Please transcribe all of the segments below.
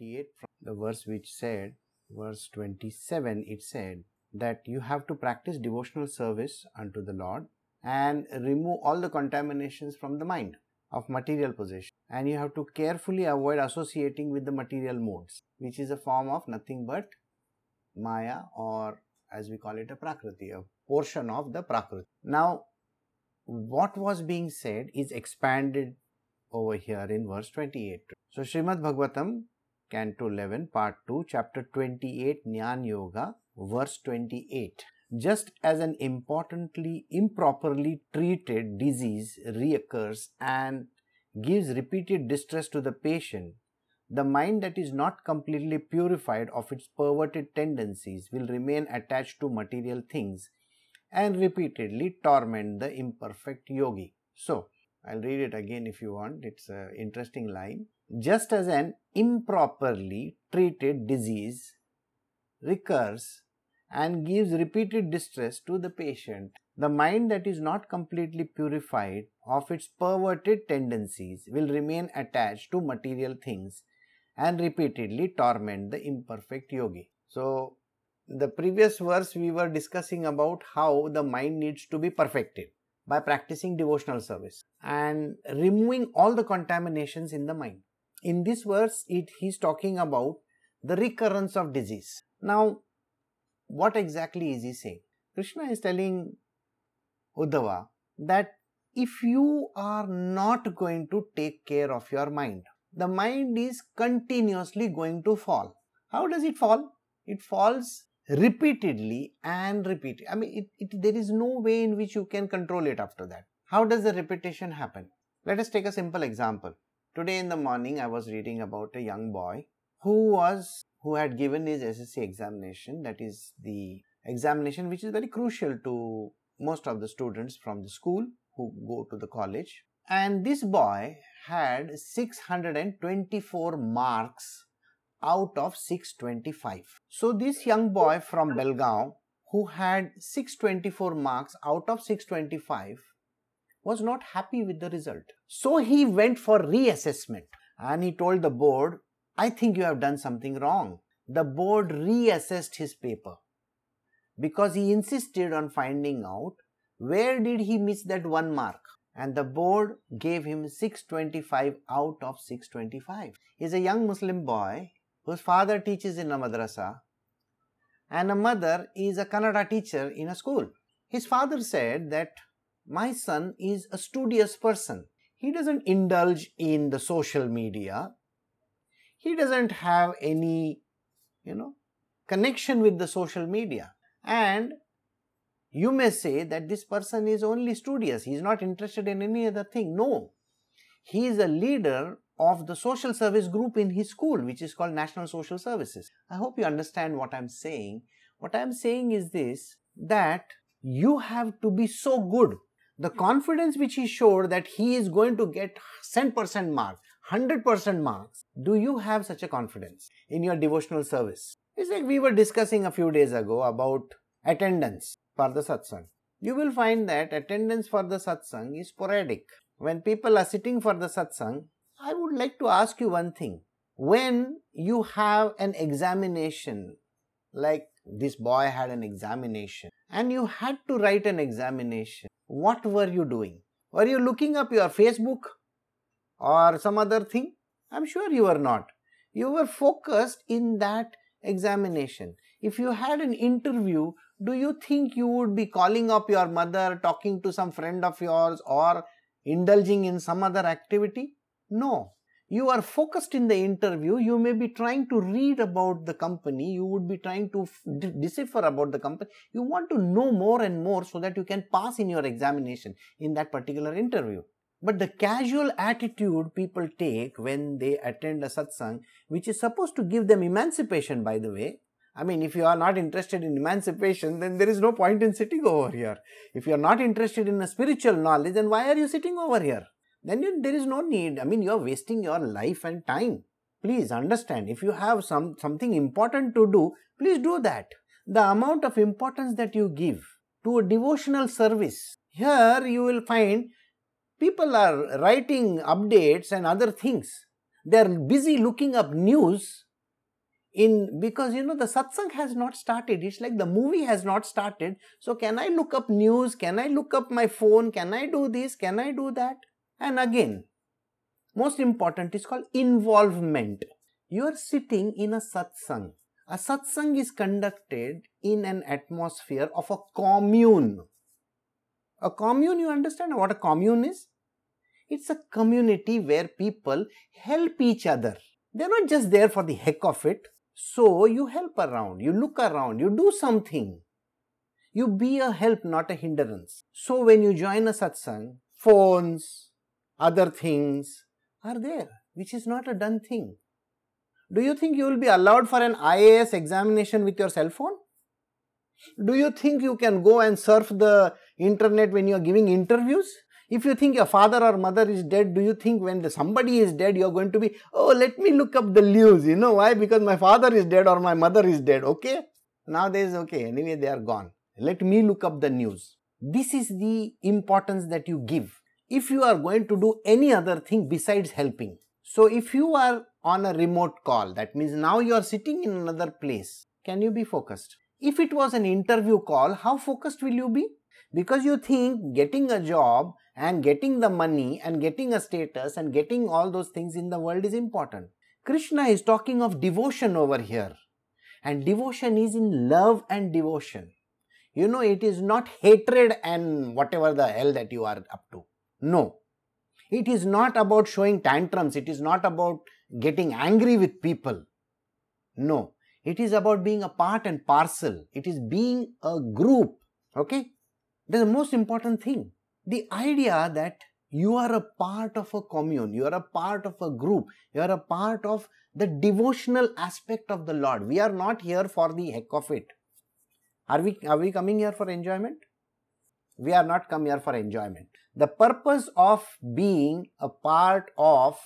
28 from the verse which said, verse 27, it said that you have to practice devotional service unto the Lord and remove all the contaminations from the mind of material possession. And you have to carefully avoid associating with the material modes which is a form of nothing but maya or as we call it a prakriti a portion of the prakriti. Now what was being said is expanded over here in verse 28 so Srimad Bhagavatam Canto 11 Part 2 Chapter 28 Jnana Yoga verse 28 just as an importantly improperly treated disease reoccurs and gives repeated distress to the patient, the mind that is not completely purified of its perverted tendencies will remain attached to material things and repeatedly torment the imperfect yogi. So, I'll read it again if you want, it's an interesting line. Just as an improperly treated disease recurs and gives repeated distress to the patient. The mind that is not completely purified of its perverted tendencies will remain attached to material things and repeatedly torment the imperfect yogi. So, the previous verse we were discussing about how the mind needs to be perfected by practicing devotional service and removing all the contaminations in the mind. In this verse, it he's talking about the recurrence of disease. Now, what exactly is he saying? Krishna is telling Uddhava that if you are not going to take care of your mind, the mind is continuously going to fall. How does it fall? It falls repeatedly and repeat. I mean, it, it, there is no way in which you can control it after that. How does the repetition happen? Let us take a simple example. Today in the morning, I was reading about a young boy who was who had given his SSC examination, that is the examination which is very crucial to most of the students from the school who go to the college. And this boy had 624 marks out of 625. So, this young boy from Belgaum who had 624 marks out of 625 was not happy with the result. So, he went for reassessment and he told the board I think you have done something wrong. The board reassessed his paper because he insisted on finding out where did he miss that one mark and the board gave him 625 out of 625. He's a young Muslim boy whose father teaches in a madrasa and a mother is a Kannada teacher in a school. His father said that my son is a studious person. He doesn't indulge in the social media he doesn't have any, you know, connection with the social media. And you may say that this person is only studious, he is not interested in any other thing. No, he is a leader of the social service group in his school, which is called National Social Services. I hope you understand what I'm saying. What I'm saying is this that you have to be so good. The confidence which he showed that he is going to get 10% mark, 100% marks, do you have such a confidence in your devotional service? It's like we were discussing a few days ago about attendance for the satsang. You will find that attendance for the satsang is sporadic. When people are sitting for the satsang, I would like to ask you one thing. When you have an examination, like this boy had an examination, and you had to write an examination, what were you doing? Were you looking up your Facebook or some other thing? I'm sure you were not. You were focused in that examination. If you had an interview, do you think you would be calling up your mother, talking to some friend of yours, or indulging in some other activity? No. You are focused in the interview. You may be trying to read about the company. You would be trying to decipher about the company. You want to know more and more so that you can pass in your examination in that particular interview. But the casual attitude people take when they attend a satsang, which is supposed to give them emancipation, by the way. I mean, if you are not interested in emancipation, then there is no point in sitting over here. If you are not interested in a spiritual knowledge, then why are you sitting over here? Then you, there is no need. I mean, you are wasting your life and time. Please understand, if you have some something important to do, please do that. The amount of importance that you give to a devotional service, here you will find people are writing updates and other things. They are busy looking up news in because you know the satsang has not started it's like the movie has not started so can i look up news can i look up my phone can i do this can i do that and again most important is called involvement. You are sitting in a satsang. A satsang is conducted in an atmosphere of a commune. A commune you understand what a commune is? It's a community where people help each other. They're not just there for the heck of it. So you help around, you look around, you do something. You be a help, not a hindrance. So when you join a satsang, phones, other things are there, which is not a done thing. Do you think you will be allowed for an IAS examination with your cell phone? Do you think you can go and surf the internet when you are giving interviews? If you think your father or mother is dead, do you think when somebody is dead, you're going to be, oh, let me look up the news? You know why? Because my father is dead or my mother is dead. Okay? Nowadays, okay, anyway, they are gone. Let me look up the news. This is the importance that you give. If you are going to do any other thing besides helping. So, if you are on a remote call, that means now you are sitting in another place. Can you be focused? If it was an interview call, how focused will you be? Because you think getting a job and getting the money and getting a status and getting all those things in the world is important. Krishna is talking of devotion over here. And devotion is in love and devotion. You know, it is not hatred and whatever the hell that you are up to. No. It is not about showing tantrums. It is not about getting angry with people. No. It is about being a part and parcel. It is being a group. Okay? That's the most important thing the idea that you are a part of a commune, you are a part of a group, you are a part of the devotional aspect of the Lord. We are not here for the heck of it. Are we, are we coming here for enjoyment? We are not come here for enjoyment. The purpose of being a part of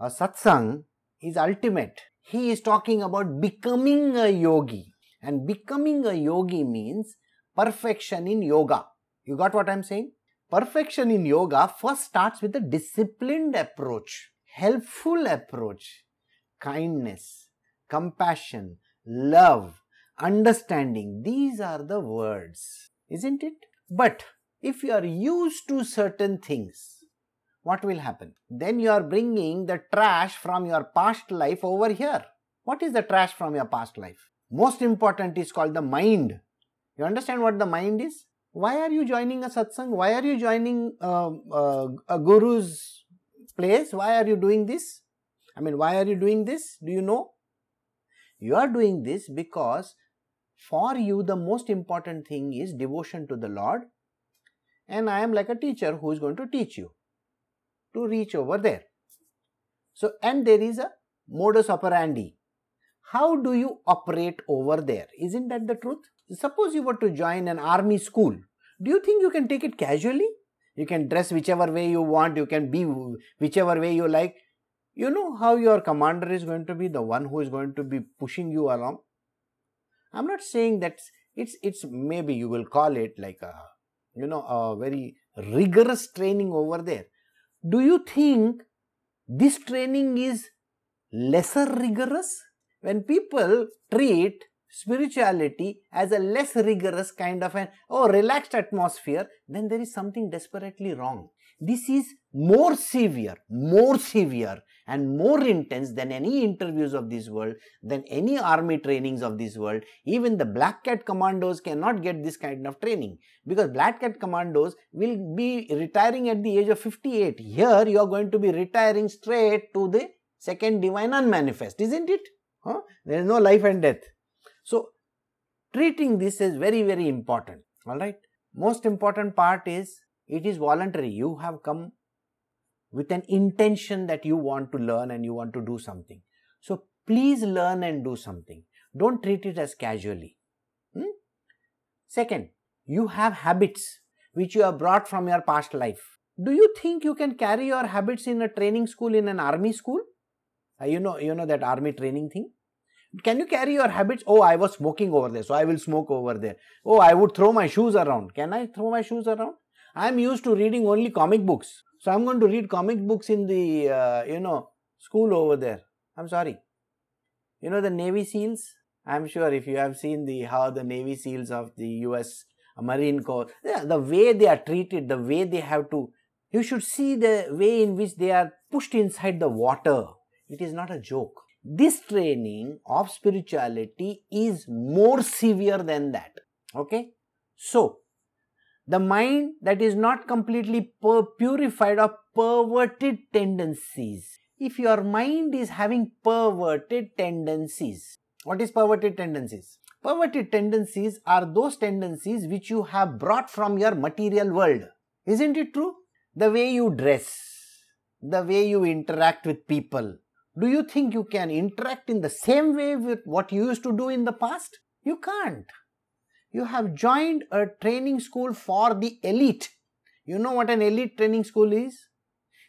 a satsang is ultimate. He is talking about becoming a yogi. And becoming a yogi means perfection in yoga. You got what I'm saying? Perfection in yoga first starts with a disciplined approach, helpful approach, kindness, compassion, love, understanding. These are the words, isn't it? But if you are used to certain things, what will happen? Then you are bringing the trash from your past life over here. What is the trash from your past life? Most important is called the mind. You understand what the mind is? why are you joining a satsang? Why are you joining uh, uh, a guru's place? Why are you doing this? I mean, why are you doing this? Do you know? You are doing this because for you the most important thing is devotion to the Lord, and I am like a teacher who is going to teach you to reach over there. So, and there is a modus operandi. How do you operate over there? Isn't that the truth? Suppose you were to join an army school. Do you think you can take it casually? You can dress whichever way you want, you can be whichever way you like. You know how your commander is going to be the one who is going to be pushing you along? I'm not saying that it's it's maybe you will call it like a you know a very rigorous training over there. Do you think this training is lesser rigorous? When people treat spirituality as a less rigorous kind of an oh relaxed atmosphere then there is something desperately wrong this is more severe more severe and more intense than any interviews of this world than any army trainings of this world even the black cat commandos cannot get this kind of training because black cat commandos will be retiring at the age of 58 here you are going to be retiring straight to the second divine unmanifest isn't it huh? there is no life and death so, treating this is very, very important. All right. Most important part is it is voluntary. You have come with an intention that you want to learn and you want to do something. So, please learn and do something. Don't treat it as casually. Hmm? Second, you have habits which you have brought from your past life. Do you think you can carry your habits in a training school in an army school? Uh, you know, you know that army training thing. Can you carry your habits? Oh, I was smoking over there, so I will smoke over there. Oh, I would throw my shoes around. Can I throw my shoes around? I am used to reading only comic books. So I'm going to read comic books in the, uh, you know, school over there. I'm sorry. You know the Navy SEALs? I'm sure if you have seen the how the Navy SEALs of the US Marine Corps, the way they are treated, the way they have to, you should see the way in which they are pushed inside the water. It is not a joke. This training of spirituality is more severe than that. Okay? So, the mind that is not completely purified of perverted tendencies. If your mind is having perverted tendencies, what is perverted tendencies? Perverted tendencies are those tendencies which you have brought from your material world. Isn't it true? The way you dress, the way you interact with people. Do you think you can interact in the same way with what you used to do in the past? You can't. You have joined a training school for the elite. You know what an elite training school is?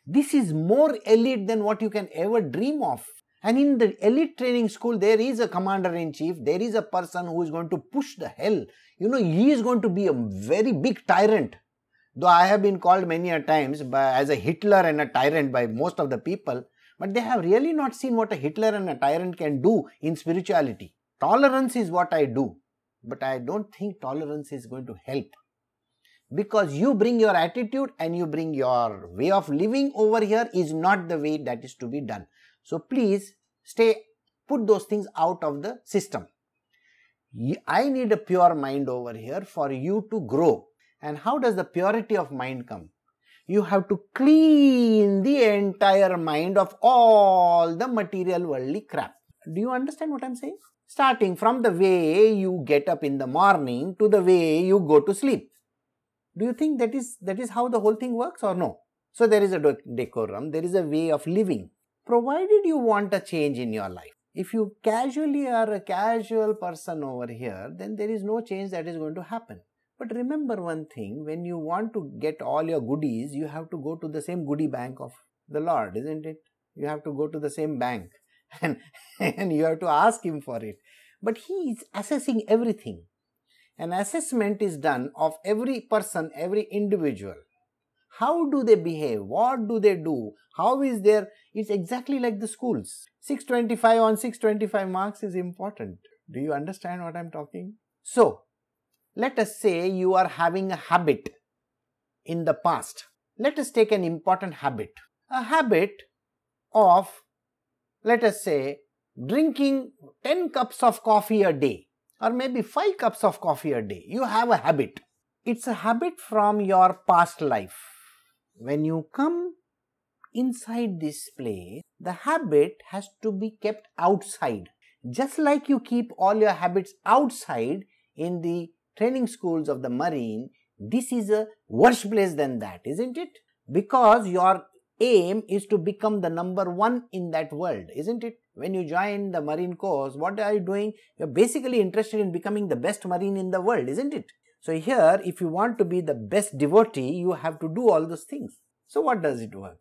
This is more elite than what you can ever dream of. And in the elite training school, there is a commander in chief, there is a person who is going to push the hell. You know, he is going to be a very big tyrant. Though I have been called many a times by, as a Hitler and a tyrant by most of the people, but they have really not seen what a Hitler and a tyrant can do in spirituality. Tolerance is what I do, but I don't think tolerance is going to help because you bring your attitude and you bring your way of living over here is not the way that is to be done. So please stay, put those things out of the system. I need a pure mind over here for you to grow. And how does the purity of mind come? You have to clean the entire mind of all the material worldly crap. Do you understand what I'm saying? Starting from the way you get up in the morning to the way you go to sleep. Do you think that is that is how the whole thing works or no? So there is a decorum, there is a way of living provided you want a change in your life. If you casually are a casual person over here, then there is no change that is going to happen. But remember one thing when you want to get all your goodies, you have to go to the same goodie bank of the Lord, isn't it? You have to go to the same bank and, and you have to ask Him for it. But He is assessing everything. An assessment is done of every person, every individual. How do they behave? What do they do? How is their. It's exactly like the schools. 625 on 625 marks is important. Do you understand what I'm talking? So, let us say you are having a habit in the past. Let us take an important habit. A habit of, let us say, drinking 10 cups of coffee a day or maybe 5 cups of coffee a day. You have a habit. It's a habit from your past life when you come inside this place, the habit has to be kept outside. Just like you keep all your habits outside in the training schools of the Marine, this is a worse place than that, isn't it? Because your aim is to become the number one in that world, isn't it? When you join the Marine Corps, what are you doing? You're basically interested in becoming the best Marine in the world, isn't it? So here, if you want to be the best devotee, you have to do all those things. So what does it work?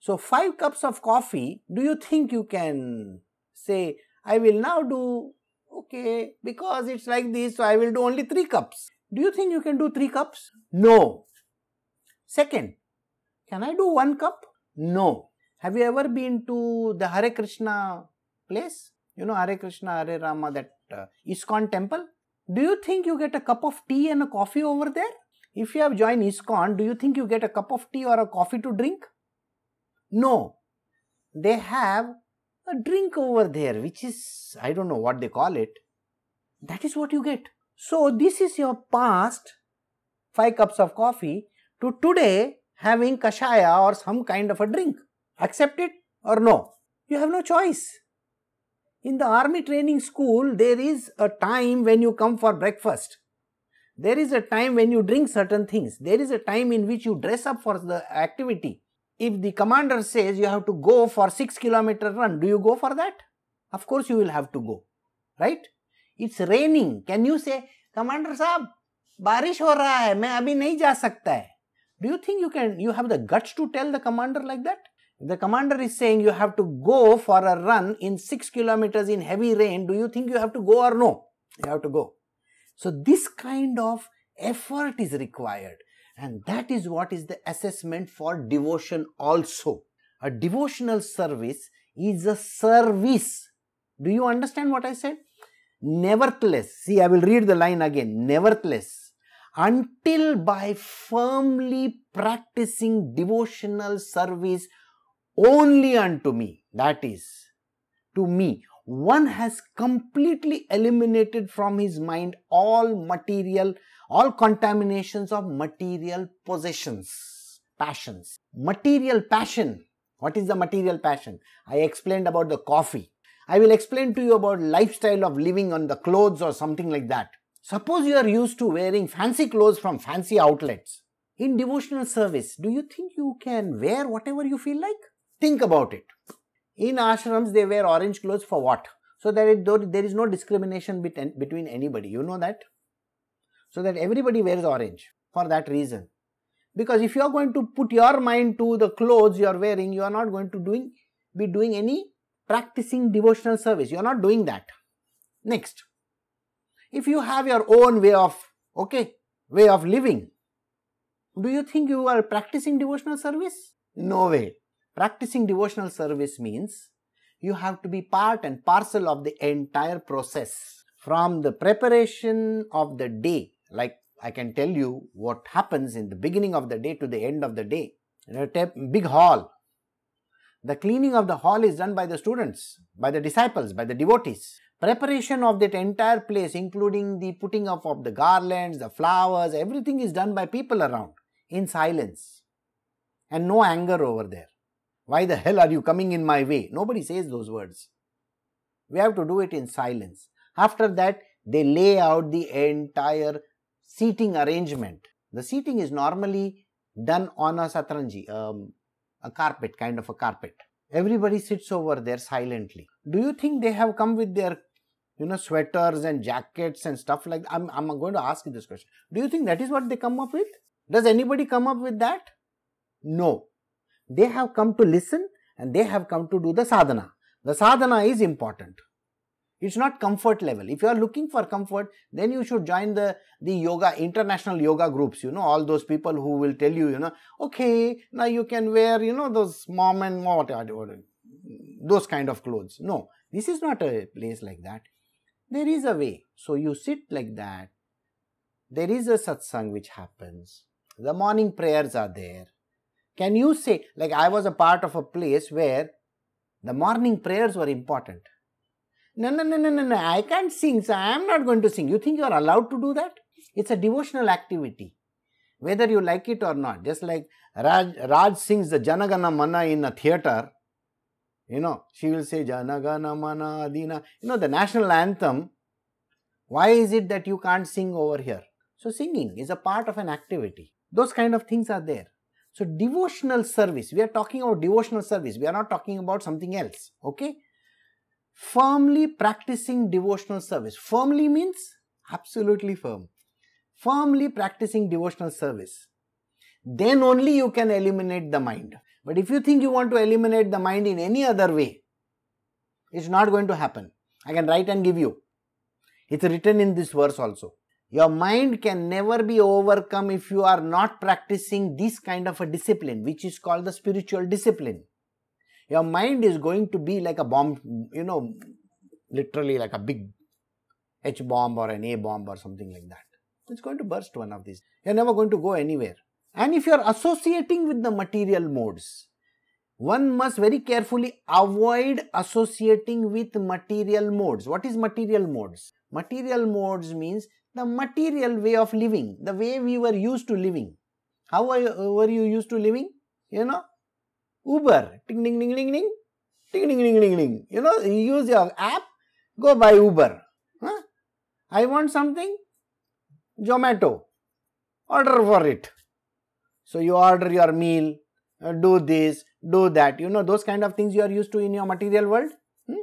So 5 cups of coffee, do you think you can say, I will now do, okay, because it's like this, so I will do only 3 cups. Do you think you can do 3 cups? No. Second, can I do 1 cup? No. Have you ever been to the Hare Krishna place? You know Hare Krishna, Hare Rama, that uh, ISKCON temple? Do you think you get a cup of tea and a coffee over there? If you have joined ISKCON, do you think you get a cup of tea or a coffee to drink? No. They have a drink over there, which is, I don't know what they call it. That is what you get. So, this is your past 5 cups of coffee to today having kashaya or some kind of a drink. Accept it or no? You have no choice. In the army training school, there is a time when you come for breakfast. There is a time when you drink certain things. There is a time in which you dress up for the activity. If the commander says you have to go for 6 kilometer run, do you go for that? Of course you will have to go. Right? It's raining. Can you say, Commander Saab, बारिश हो रहा है मैं अभी नहीं जा सकता है do you think you can you have the guts to tell the commander like that the commander is saying you have to go for a run in 6 kilometers in heavy rain, do you think you have to go or no? You have to go. So, this kind of effort is required, and that is what is the assessment for devotion also. A devotional service is a service, Do you understand what I said? Nevertheless, see, I will read the line again. Nevertheless, until by firmly practicing devotional service only unto me, that is, to me, one has completely eliminated from his mind all material, all contaminations of material possessions, passions. Material passion. What is the material passion? I explained about the coffee. I will explain to you about lifestyle of living on the clothes or something like that. Suppose you are used to wearing fancy clothes from fancy outlets. In devotional service, do you think you can wear whatever you feel like? Think about it. In ashrams, they wear orange clothes for what? So that it, there is no discrimination between anybody. You know that? So that everybody wears orange for that reason. Because if you are going to put your mind to the clothes you are wearing, you are not going to doing be doing any practicing devotional service. You are not doing that. Next, if you have your own way of, okay, way of living, do you think you are practicing devotional service? No way. Practicing devotional service means you have to be part and parcel of the entire process from the preparation of the day, like I can tell you what happens in the beginning of the day to the end of the day. In a big hall, the cleaning of the hall is done by the students, by the disciples, by the devotees. Preparation of that entire place, including the putting up of the garlands, the flowers, everything is done by people around in silence and no anger over there. Why the hell are you coming in my way? Nobody says those words. We have to do it in silence. After that, they lay out the entire seating arrangement. The seating is normally done on a satranji, um, a carpet, kind of a carpet. Everybody sits over there silently. Do you think they have come with their you know sweaters and jackets and stuff like that? I'm, I'm going to ask you this question. Do you think that is what they come up with? Does anybody come up with that? No. They have come to listen and they have come to do the sadhana. The sadhana is important. It's not comfort level. If you are looking for comfort, then you should join the, the yoga, international yoga groups, you know, all those people who will tell you, you know, okay, now you can wear, you know, those mom and what, those kind of clothes. No, this is not a place like that. There is a way. So you sit like that. There is a satsang which happens. The morning prayers are there. Can you say, like I was a part of a place where the morning prayers were important no, no, no, no, no, no, I can't sing, so I am not going to sing. You think you are allowed to do that? It's a devotional activity, whether you like it or not. Just like Raj, Raj sings the Janagana Mana in a theatre, you know, she will say Janagana Mana Adina, you know, the national anthem. Why is it that you can't sing over here? So, singing is a part of an activity. Those kind of things are there. So, devotional service, we are talking about devotional service, we are not talking about something else. Okay? firmly practicing devotional service. Firmly means absolutely firm. Firmly practicing devotional service. Then only you can eliminate the mind. But if you think you want to eliminate the mind in any other way, it's not going to happen. I can write and give you. It's written in this verse also. Your mind can never be overcome if you are not practicing this kind of a discipline, which is called the spiritual discipline your mind is going to be like a bomb, you know, literally like a big H bomb or an A bomb or something like that. It's going to burst one of these. You're never going to go anywhere. And if you're associating with the material modes, one must very carefully avoid associating with material modes. What is material modes? Material modes means the material way of living, the way we were used to living. How were you used to living? You know, Uber, ding ding ding ding ding, ding ding ding ding ding. You know, you use your app, go buy Uber. Huh? I want something, Zomato, order for it. So you order your meal, uh, do this, do that. You know those kind of things you are used to in your material world. Hmm?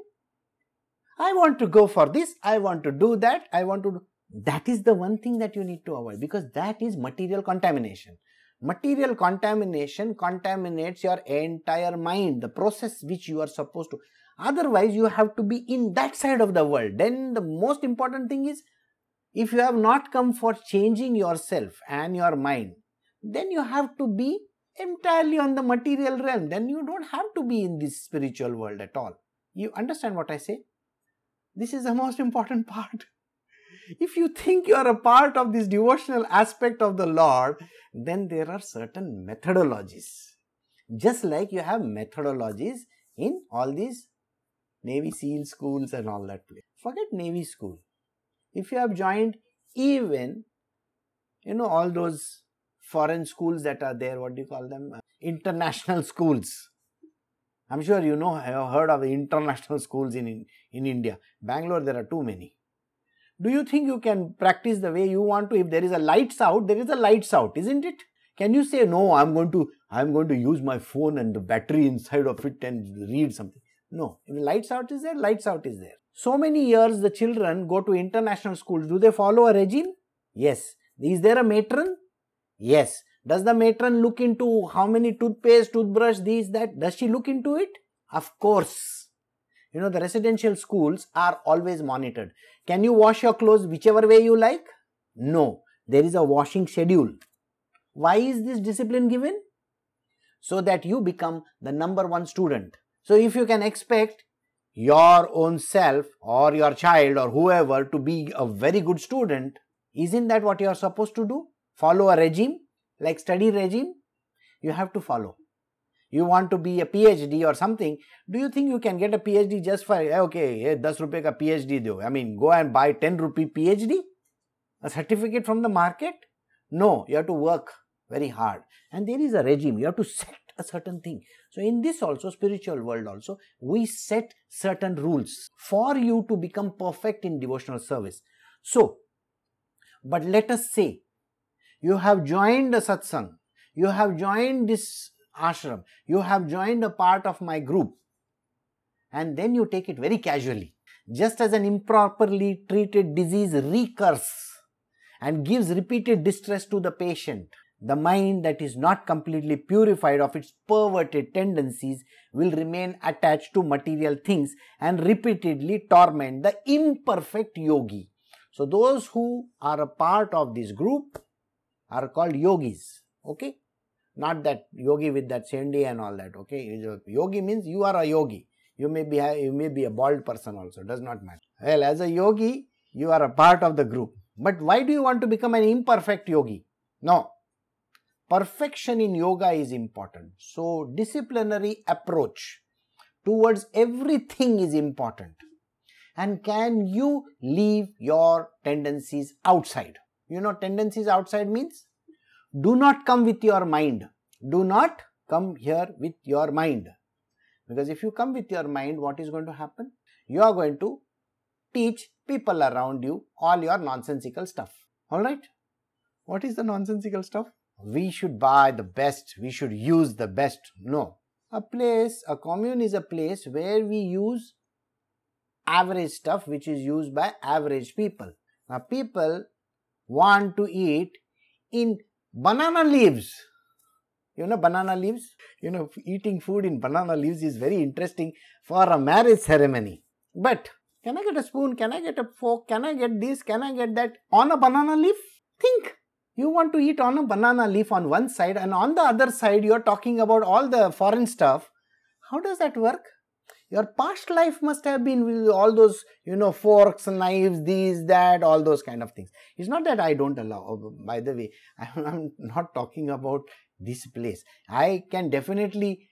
I want to go for this. I want to do that. I want to. Do. That is the one thing that you need to avoid because that is material contamination. Material contamination contaminates your entire mind, the process which you are supposed to. Otherwise, you have to be in that side of the world. Then, the most important thing is if you have not come for changing yourself and your mind, then you have to be entirely on the material realm. Then you don't have to be in this spiritual world at all. You understand what I say? This is the most important part. If you think you are a part of this devotional aspect of the Lord, then there are certain methodologies. Just like you have methodologies in all these Navy SEAL schools and all that place. Forget Navy school. If you have joined even, you know, all those foreign schools that are there, what do you call them? International schools. I'm sure you know, have heard of international schools in, in, in India. Bangalore, there are too many. Do you think you can practice the way you want to? If there is a lights out, there is a lights out, isn't it? Can you say, no, I'm going to, I'm going to use my phone and the battery inside of it and read something? No. If lights out is there, lights out is there. So many years the children go to international schools. Do they follow a regime? Yes. Is there a matron? Yes. Does the matron look into how many toothpaste, toothbrush, these, that? Does she look into it? Of course. You know, the residential schools are always monitored. Can you wash your clothes whichever way you like? No. There is a washing schedule. Why is this discipline given? So that you become the number one student. So if you can expect your own self or your child or whoever to be a very good student, isn't that what you are supposed to do? Follow a regime like study regime? You have to follow. You want to be a PhD or something. Do you think you can get a PhD just for eh, okay, hey, 10 rupee ka PhD do? I mean, go and buy 10 rupee PhD? A certificate from the market? No, you have to work very hard. And there is a regime. You have to set a certain thing. So in this also, spiritual world also, we set certain rules for you to become perfect in devotional service. So, but let us say you have joined a satsang, you have joined this ashram, you have joined a part of my group, and then you take it very casually. Just as an improperly treated disease recurs and gives repeated distress to the patient, the mind that is not completely purified of its perverted tendencies will remain attached to material things and repeatedly torment the imperfect yogi. So, those who are a part of this group are called yogis. Okay, not that yogi with that sendi and all that. Okay, yogi means you are a yogi. You may be you may be a bald person also. Does not matter. Well, as a yogi, you are a part of the group. But why do you want to become an imperfect yogi? No, perfection in yoga is important. So, disciplinary approach towards everything is important. And can you leave your tendencies outside? You know, tendencies outside means do not come with your mind. Do not come here with your mind. Because if you come with your mind, what is going to happen? You are going to teach people around you all your nonsensical stuff. Alright? What is the nonsensical stuff? we should buy the best, we should use the best. No. A place, a commune is a place where we use average stuff which is used by average people. Now, people want to eat in banana leaves. You know, banana leaves? You know, eating food in banana leaves is very interesting for a marriage ceremony. But can I get a spoon? Can I get a fork? Can I get this? Can I get that on a banana leaf? Think. You want to eat on a banana leaf on one side, and on the other side, you're talking about all the foreign stuff. How does that work? Your past life must have been with all those, you know, forks, knives, these, that, all those kind of things. It's not that I don't allow. Oh, by the way, I'm not talking about this place. I can definitely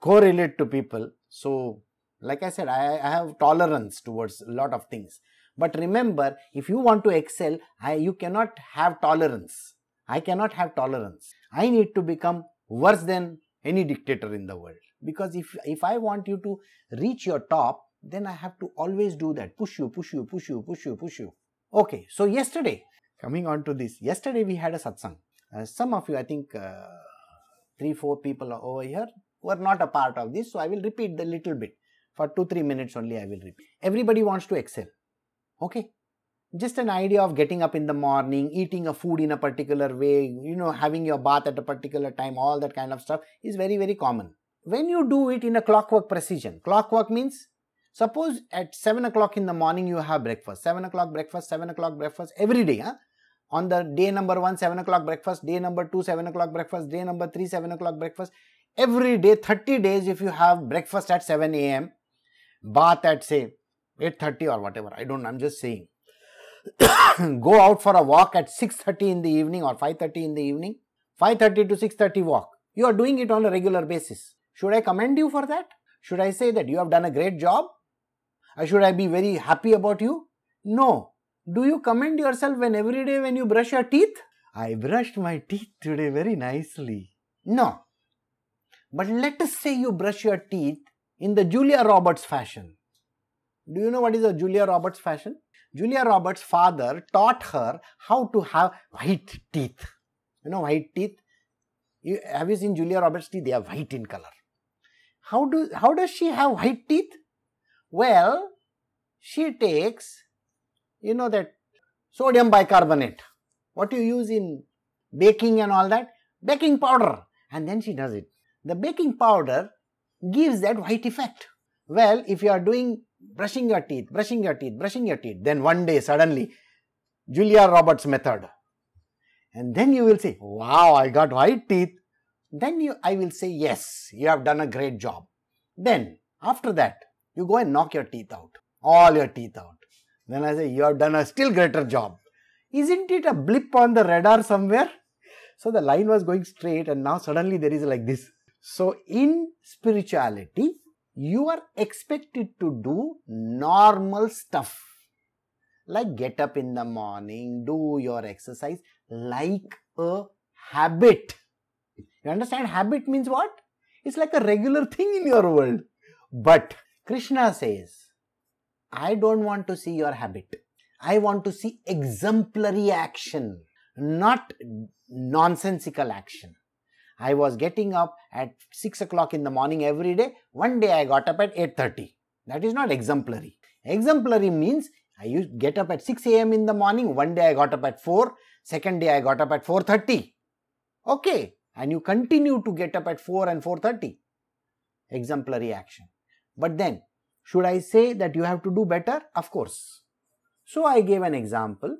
correlate to people. So, like I said, I, I have tolerance towards a lot of things. But remember, if you want to excel, I, you cannot have tolerance. I cannot have tolerance. I need to become worse than any dictator in the world. Because if, if I want you to reach your top, then I have to always do that. Push you, push you, push you, push you, push you. Okay, so yesterday, coming on to this, yesterday we had a satsang. Uh, some of you, I think uh, three, four people over here were not a part of this, so I will repeat the little bit. For two, three minutes only, I will repeat. Everybody wants to excel. Okay. Just an idea of getting up in the morning, eating a food in a particular way, you know, having your bath at a particular time, all that kind of stuff is very, very common. When you do it in a clockwork precision, clockwork means suppose at 7 o'clock in the morning you have breakfast, 7 o'clock breakfast, 7 o'clock breakfast every day. Huh? On the day number 1, 7 o'clock breakfast, day number 2, 7 o'clock breakfast, day number 3, 7 o'clock breakfast. Every day, 30 days, if you have breakfast at 7 a.m., bath at say 8.30 or whatever, I don't know, I'm just saying. Go out for a walk at 6.30 in the evening or 5.30 in the evening. 5.30 to 6.30 walk. You are doing it on a regular basis. Should I commend you for that? Should I say that you have done a great job? Or should I be very happy about you? No. Do you commend yourself when every day when you brush your teeth? I brushed my teeth today very nicely. No. But let us say you brush your teeth in the Julia Roberts fashion. Do you know what is a Julia Roberts fashion? Julia Roberts' father taught her how to have white teeth. You know, white teeth. You, have you seen Julia Roberts' teeth? They are white in color. How do how does she have white teeth? Well, she takes, you know, that sodium bicarbonate, what you use in baking and all that, baking powder, and then she does it. The baking powder gives that white effect. Well, if you are doing brushing your teeth, brushing your teeth, brushing your teeth, then one day suddenly Julia Roberts method. And then you will say, Wow, I got white teeth. Then you, I will say, Yes, you have done a great job. Then, after that, you go and knock your teeth out, all your teeth out. Then I say, You have done a still greater job. Isn't it a blip on the radar somewhere? So the line was going straight, and now suddenly there is like this. So, in spirituality, you are expected to do normal stuff like get up in the morning, do your exercise like a habit. You understand? Habit means what? It's like a regular thing in your world. But Krishna says, I don't want to see your habit. I want to see exemplary action, not nonsensical action. I was getting up at 6 o'clock in the morning every day. One day I got up at 8.30. That is not exemplary. Exemplary means I used to get up at 6 a.m. in the morning. One day I got up at 4. Second day I got up at 4.30. Okay. And you continue to get up at 4 and 4.30. Exemplary action. But then, should I say that you have to do better? Of course. So I gave an example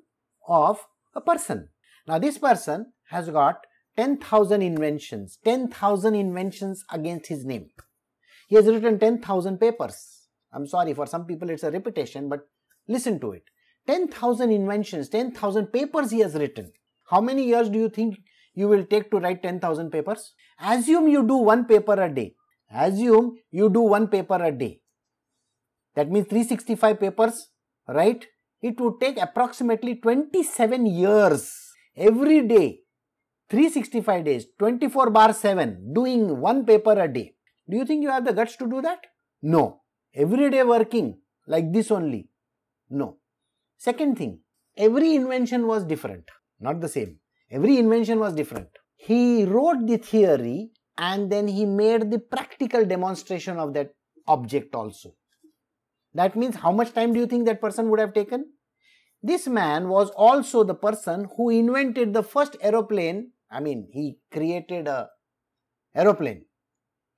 of a person. Now this person has got 10,000 inventions, 10,000 inventions against his name. He has written 10,000 papers. I'm sorry, for some people it's a repetition, but listen to it. 10,000 inventions, 10,000 papers he has written. How many years do you think you will take to write 10,000 papers? Assume you do one paper a day. Assume you do one paper a day. That means 365 papers, right? It would take approximately 27 years every day 365 days, 24 bar 7, doing one paper a day. Do you think you have the guts to do that? No. Every day working like this only? No. Second thing, every invention was different, not the same. Every invention was different. He wrote the theory and then he made the practical demonstration of that object also. That means how much time do you think that person would have taken? This man was also the person who invented the first aeroplane I mean, he created a aeroplane,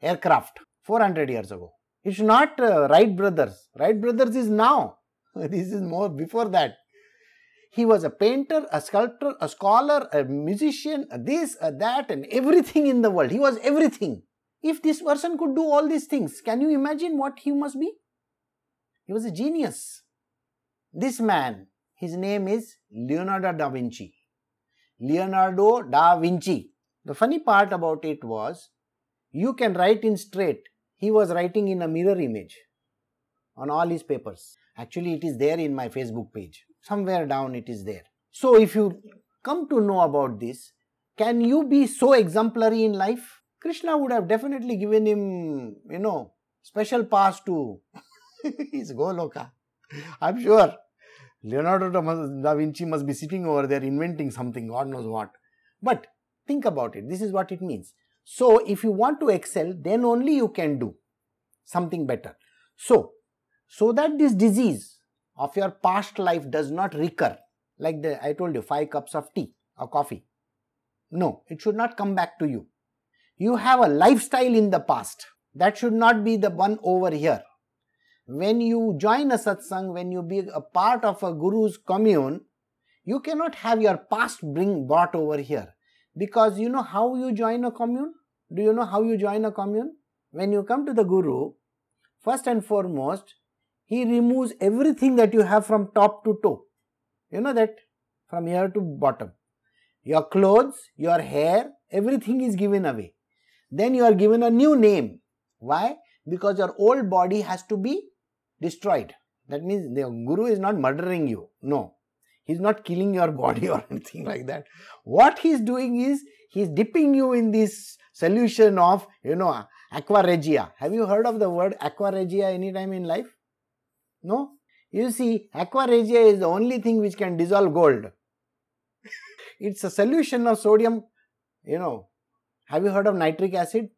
aircraft 400 years ago. It's not uh, Wright brothers. Wright brothers is now. this is more before that. He was a painter, a sculptor, a scholar, a musician, a this, a that, and everything in the world. He was everything. If this person could do all these things, can you imagine what he must be? He was a genius. This man, his name is Leonardo da Vinci. Leonardo da Vinci. The funny part about it was you can write in straight. He was writing in a mirror image on all his papers. Actually, it is there in my Facebook page. Somewhere down it is there. So, if you come to know about this, can you be so exemplary in life? Krishna would have definitely given him, you know, special pass to his Goloka. I'm sure. Leonardo da Vinci must be sitting over there inventing something, God knows what. But think about it, this is what it means. So, if you want to excel, then only you can do something better. So, so that this disease of your past life does not recur, like the I told you, five cups of tea or coffee. No, it should not come back to you. You have a lifestyle in the past. That should not be the one over here when you join a satsang, when you be a part of a guru's commune, you cannot have your past bring brought over here. Because you know how you join a commune? Do you know how you join a commune? When you come to the guru, first and foremost, He removes everything that you have from top to toe. You know that? From here to bottom. Your clothes, your hair, everything is given away. Then you are given a new name. Why? Because your old body has to be destroyed. That means the guru is not murdering you. No. He's not killing your body or anything like that. What he's doing is he's dipping you in this solution of, you know, aqua regia. Have you heard of the word aqua regia anytime in life? No? You see, aqua regia is the only thing which can dissolve gold. it's a solution of sodium, you know. Have you heard of nitric acid?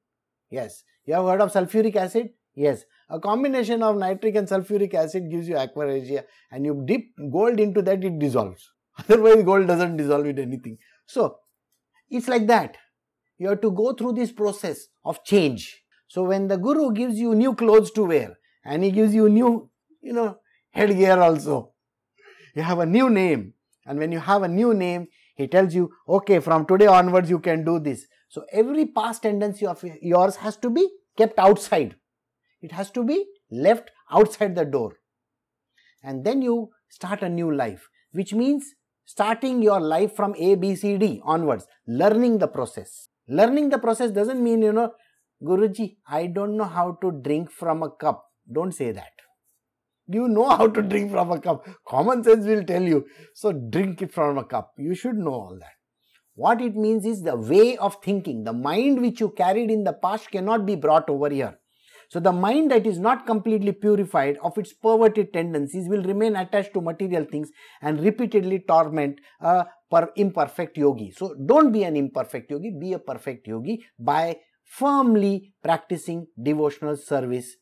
Yes. You have heard of sulfuric acid? Yes. A combination of nitric and sulfuric acid gives you aqua regia and you dip gold into that, it dissolves. Otherwise, gold doesn't dissolve in anything. So, it's like that. You have to go through this process of change. So, when the guru gives you new clothes to wear and he gives you new, you know, headgear also, you have a new name. And when you have a new name, he tells you, okay, from today onwards, you can do this. So, every past tendency of yours has to be kept outside it has to be left outside the door. And then you start a new life, which means starting your life from A, B, C, D onwards, learning the process. Learning the process doesn't mean, you know, Guruji, I don't know how to drink from a cup. Don't say that. You know how to drink from a cup. Common sense will tell you. So drink it from a cup. You should know all that. What it means is the way of thinking, the mind which you carried in the past cannot be brought over here. So the mind that is not completely purified of its perverted tendencies will remain attached to material things and repeatedly torment a per imperfect yogi. So don't be an imperfect yogi, be a perfect yogi by firmly practicing devotional service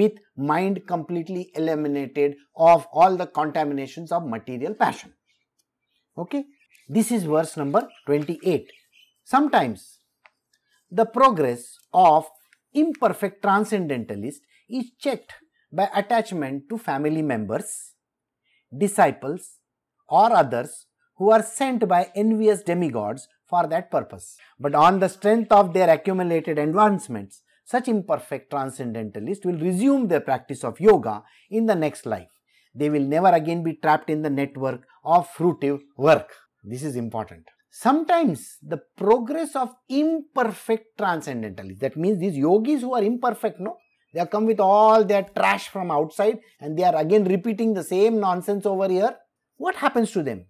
with mind completely eliminated of all the contaminations of material passion. Okay, this is verse number 28. Sometimes the progress of imperfect transcendentalist is checked by attachment to family members, disciples, or others who are sent by envious demigods for that purpose. But on the strength of their accumulated advancements, such imperfect transcendentalists will resume their practice of yoga in the next life. They will never again be trapped in the network of fruitive work. This is important sometimes the progress of imperfect transcendentalists, that means these yogis who are imperfect, no, they have come with all their trash from outside and they are again repeating the same nonsense over here. What happens to them?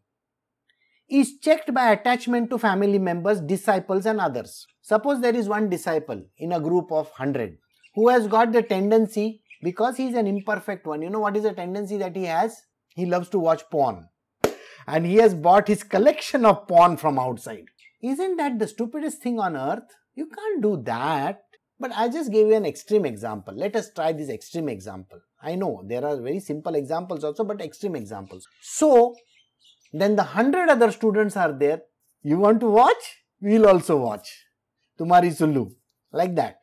Is checked by attachment to family members, disciples, and others. Suppose there is one disciple in a group of 100 who has got the tendency because he is an imperfect one. You know what is the tendency that he has? He loves to watch porn and he has bought his collection of porn from outside. Isn't that the stupidest thing on earth? You can't do that. But I just gave you an extreme example. Let us try this extreme example. I know there are very simple examples also, but extreme examples. So, then the hundred other students are there. You want to watch? We'll also watch. Tumari Sulu. Like that.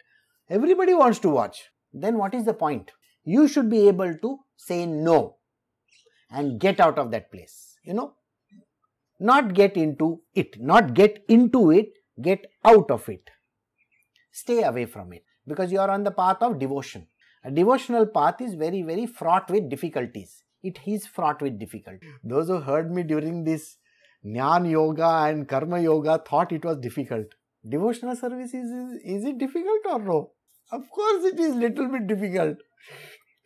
Everybody wants to watch. Then what is the point? You should be able to say no and get out of that place you know not get into it not get into it get out of it stay away from it because you are on the path of devotion a devotional path is very very fraught with difficulties it is fraught with difficulty. Those who heard me during this jnana yoga and karma yoga thought it was difficult. Devotional service is, is it difficult or no? Of course it is little bit difficult.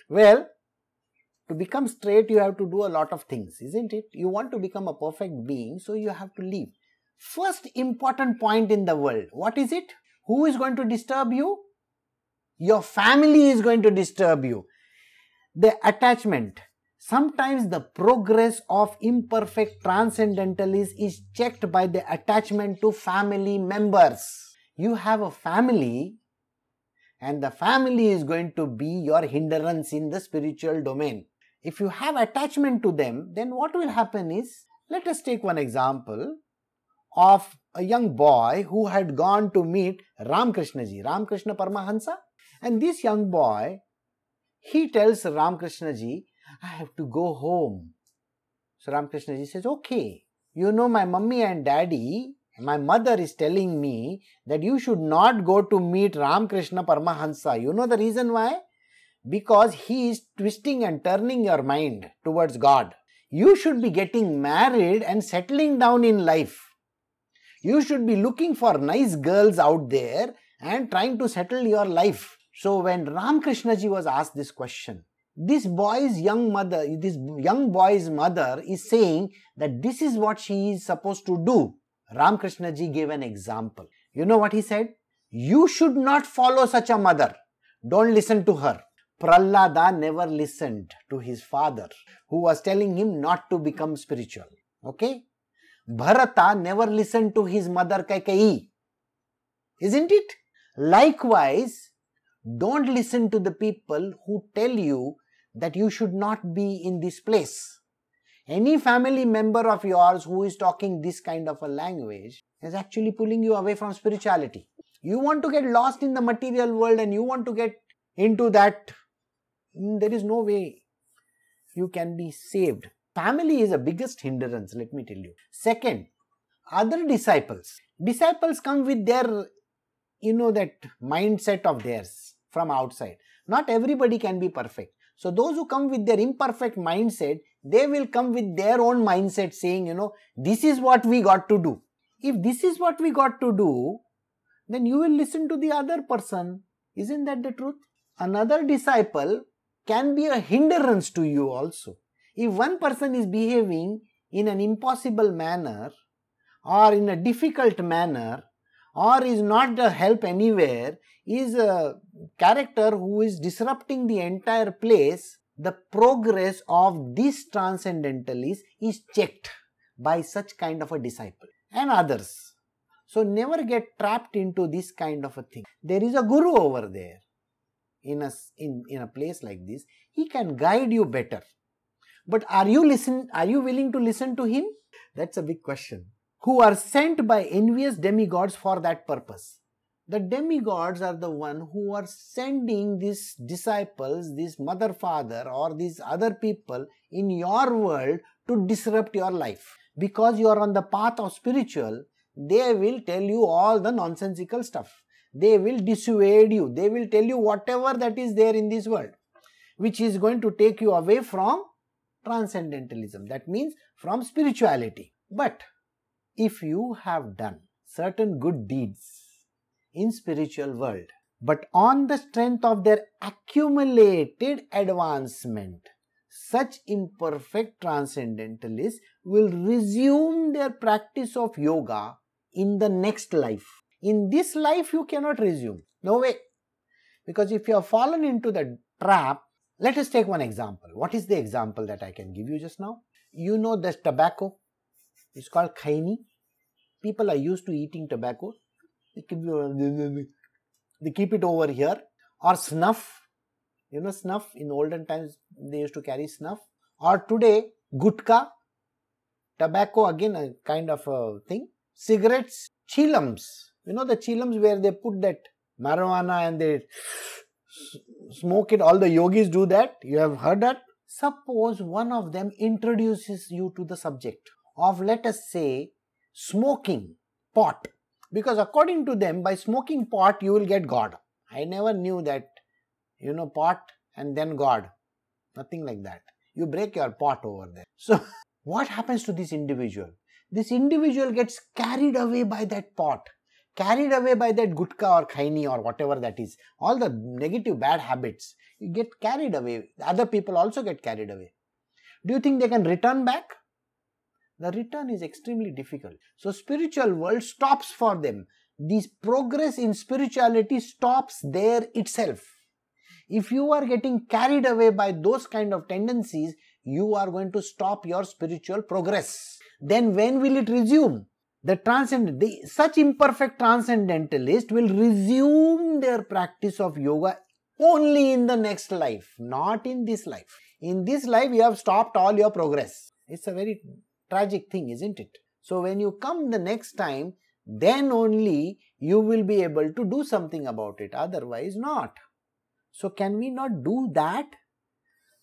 Well to become straight you have to do a lot of things isn't it? You want to become a perfect being so you have to live first important point in the world what is it? Who is going to disturb you? Your family is going to disturb you. The attachment sometimes the progress of imperfect transcendentalists is checked by the attachment to family members you have a family and the family is going to be your hindrance in the spiritual domain if you have attachment to them, then what will happen is, let us take one example of a young boy who had gone to meet Ramakrishna ji, Ramakrishna Paramahansa. And this young boy, he tells Ramakrishna ji, I have to go home. So Ramakrishna ji says, okay, you know my mummy and daddy, my mother is telling me that you should not go to meet Ramakrishna Paramahansa. You know the reason why? because he is twisting and turning your mind towards God. You should be getting married and settling down in life. You should be looking for nice girls out there and trying to settle your life. So when Ramakrishna ji was asked this question, this boy's young mother, this young boy's mother is saying that this is what she is supposed to do. Ramakrishna ji gave an example. You know what he said? You should not follow such a mother. Don't listen to her. Prahlada never listened to his father who was telling him not to become spiritual. Okay? Bharata never listened to his mother Kaikeyi. Isn't it? Likewise, don't listen to the people who tell you that you should not be in this place. Any family member of yours who is talking this kind of a language is actually pulling you away from spirituality. You want to get lost in the material world and you want to get into that, mm, there is no way you can be saved. Family is the biggest hindrance, let me tell you. Second, other disciples. Disciples come with their, you know, that mindset of theirs from outside. Not everybody can be perfect. So, those who come with their imperfect mindset, they will come with their own mindset saying, you know, this is what we got to do. If this is what we got to do, then you will listen to the other person. Isn't that the truth? Another disciple can be a hindrance to you also. If one person is behaving in an impossible manner or in a difficult manner or is not a help anywhere, is a character who is disrupting the entire place, the progress of this transcendentalist is checked by such kind of a disciple and others. So never get trapped into this kind of a thing. There is a guru over there in a, in, in a place like this. He can guide you better. But are you listen are you willing to listen to him? That's a big question. Who are sent by envious demigods for that purpose. The demigods are the one who are sending these disciples, this mother father or these other people in your world to disrupt your life. Because you are on the path of spiritual, they will tell you all the nonsensical stuff. They will dissuade you. They will tell you whatever that is there in this world, which is going to take you away from transcendentalism. That means from spirituality. But if you have done certain good deeds in spiritual world, but on the strength of their accumulated advancement, such imperfect transcendentalists will resume their practice of yoga in the next life. In this life, you cannot resume. No way. Because if you have fallen into the trap, let us take one example. What is the example that I can give you just now? You know this tobacco. It's called khaini. People are used to eating tobacco. They keep, it over here. Or snuff. You know snuff. In olden times, they used to carry snuff. Or today, gutka. Tobacco again a kind of a thing cigarettes, chilums You know the chilums where they put that marijuana and they smoke it. All the yogis do that. You have heard that? Suppose one of them introduces you to the subject of, let us say, smoking pot. Because according to them, by smoking pot, you will get God. I never knew that, you know, pot and then God. Nothing like that. You break your pot over there. So, what happens to this individual? this individual gets carried away by that pot, carried away by that gutka or khaini or whatever that is, all the negative bad habits, you get carried away. Other people also get carried away. Do you think they can return back? The return is extremely difficult. So spiritual world stops for them. This progress in spirituality stops there itself. If you are getting carried away by those kind of tendencies, you are going to stop your spiritual progress then when will it resume? The transcendent, the, such imperfect transcendentalist will resume their practice of yoga only in the next life, not in this life. In this life, you have stopped all your progress. It's a very tragic thing, isn't it? So, when you come the next time, then only you will be able to do something about it, otherwise, not. So, can we not do that?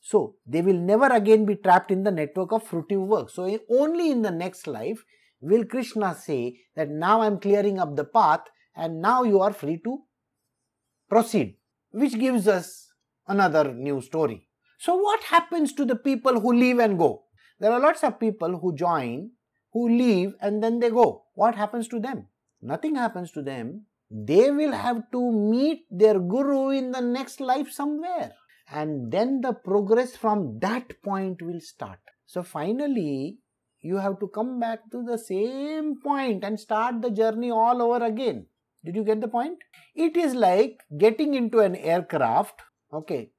So, they will never again be trapped in the network of fruitive work. So, only in the next life will Krishna say that now I am clearing up the path and now you are free to proceed, which gives us Another new story. So, what happens to the people who leave and go? There are lots of people who join, who leave, and then they go. What happens to them? Nothing happens to them. They will have to meet their guru in the next life somewhere. And then the progress from that point will start. So, finally, you have to come back to the same point and start the journey all over again. Did you get the point? It is like getting into an aircraft. Okay,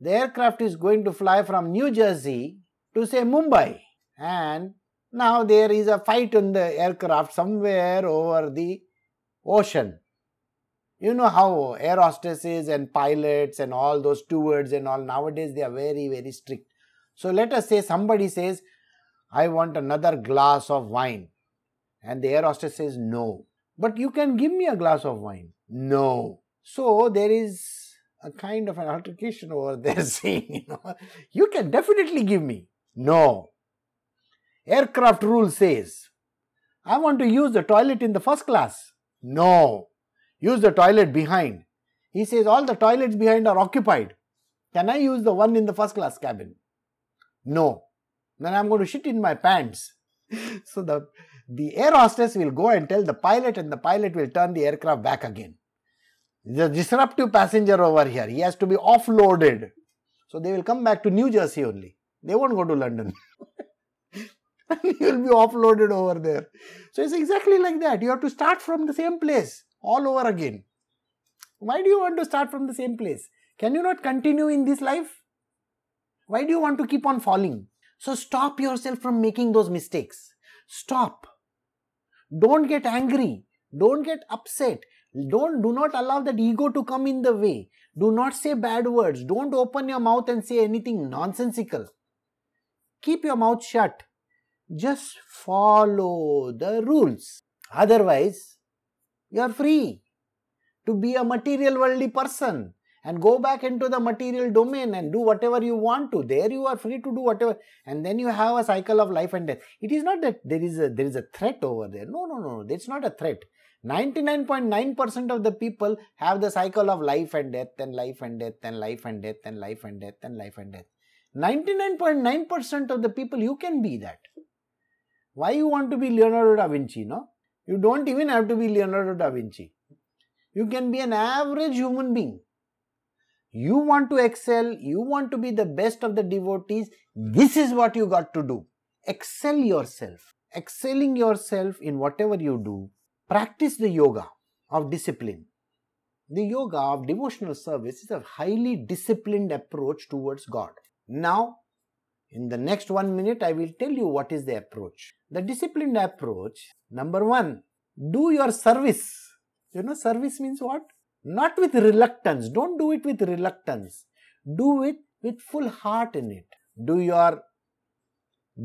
the aircraft is going to fly from New Jersey to say Mumbai, and now there is a fight on the aircraft somewhere over the ocean. You know how air hostesses and pilots and all those stewards and all nowadays they are very, very strict. So let us say somebody says, I want another glass of wine. And the air hostess says, No. But you can give me a glass of wine. No. So there is a kind of an altercation over there saying, you know, you can definitely give me. No. Aircraft rule says, I want to use the toilet in the first class. No. Use the toilet behind. He says, all the toilets behind are occupied. Can I use the one in the first class cabin? No. Then I'm going to shit in my pants. so the, the air hostess will go and tell the pilot, and the pilot will turn the aircraft back again. The disruptive passenger over here, he has to be offloaded. So they will come back to New Jersey only. They won't go to London. and will be offloaded over there. So it's exactly like that. You have to start from the same place all over again. Why do you want to start from the same place? Can you not continue in this life? Why do you want to keep on falling? So stop yourself from making those mistakes. Stop. Don't get angry. Don't get upset. Don't do not allow that ego to come in the way. Do not say bad words. Don't open your mouth and say anything nonsensical. Keep your mouth shut. Just follow the rules. Otherwise, you are free to be a material worldly person and go back into the material domain and do whatever you want to. There you are free to do whatever and then you have a cycle of life and death. It is not that there is a there is a threat over there. No no no it's not a threat. 99.9% of the people have the cycle of life and death and life and death and life and death and life and death and life and death 99.9% of the people you can be that why you want to be leonardo da vinci no you don't even have to be leonardo da vinci you can be an average human being you want to excel, you want to be the best of the devotees, this is what you got to do. Excel yourself. Excelling yourself in whatever you do, practice the yoga of discipline. The yoga of devotional service is a highly disciplined approach towards God. Now, in the next one minute, I will tell you what is the approach. The disciplined approach, number one, do your service. You know, service means what? Not with reluctance. Don't do it with reluctance. Do it with full heart in it. Do your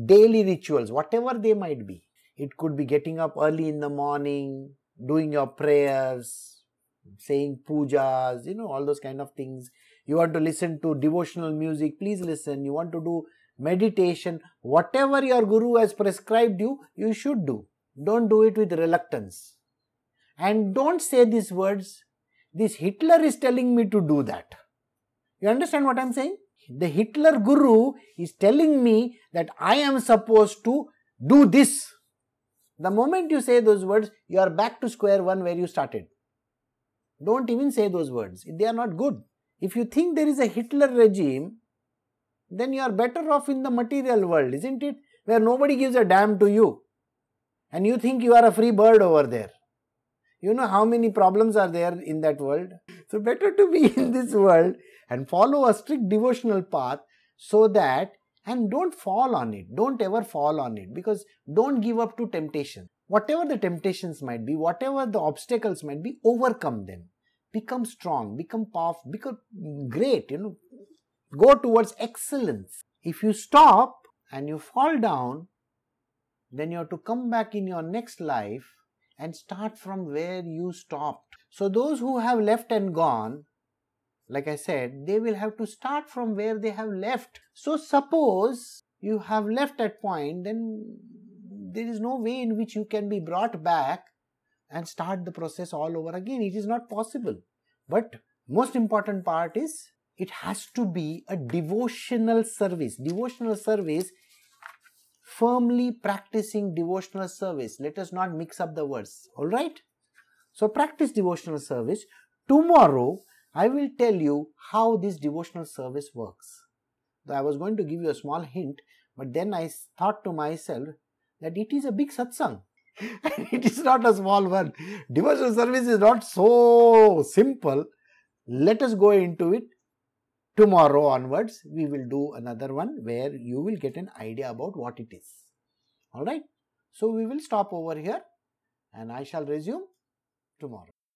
daily rituals, whatever they might be. It could be getting up early in the morning, doing your prayers, saying pujas, you know, all those kind of things. You want to listen to devotional music, please listen. You want to do meditation, whatever your guru has prescribed you, you should do. Don't do it with reluctance. And don't say these words this Hitler is telling me to do that. You understand what I'm saying? The Hitler guru is telling me that I am supposed to do this. The moment you say those words, you are back to square one where you started. Don't even say those words. They are not good. If you think there is a Hitler regime, then you are better off in the material world, isn't it? Where nobody gives a damn to you. And you think you are a free bird over there. You know how many problems are there in that world? So, better to be in this world and follow a strict devotional path so that and don't fall on it. Don't ever fall on it because don't give up to temptation. Whatever the temptations might be, whatever the obstacles might be, overcome them. Become strong, become powerful, become great, you know. Go towards excellence. If you stop and you fall down, then you have to come back in your next life and start from where you stopped. So, those who have left and gone, like I said, they will have to start from where they have left. So, suppose you have left that point, then there is no way in which you can be brought back and start the process all over again. It is not possible. But most important part is it has to be a devotional service. Devotional service, firmly practicing devotional service. Let us not mix up the words. All right? So, practice devotional service. Tomorrow, I will tell you how this devotional service works. I was going to give you a small hint, but then I thought to myself that it is a big satsang. it is not a small one. Devotional service is not so simple. Let us go into it. Tomorrow onwards, we will do another one where you will get an idea about what it is. Alright. So, we will stop over here and I shall resume tomorrow.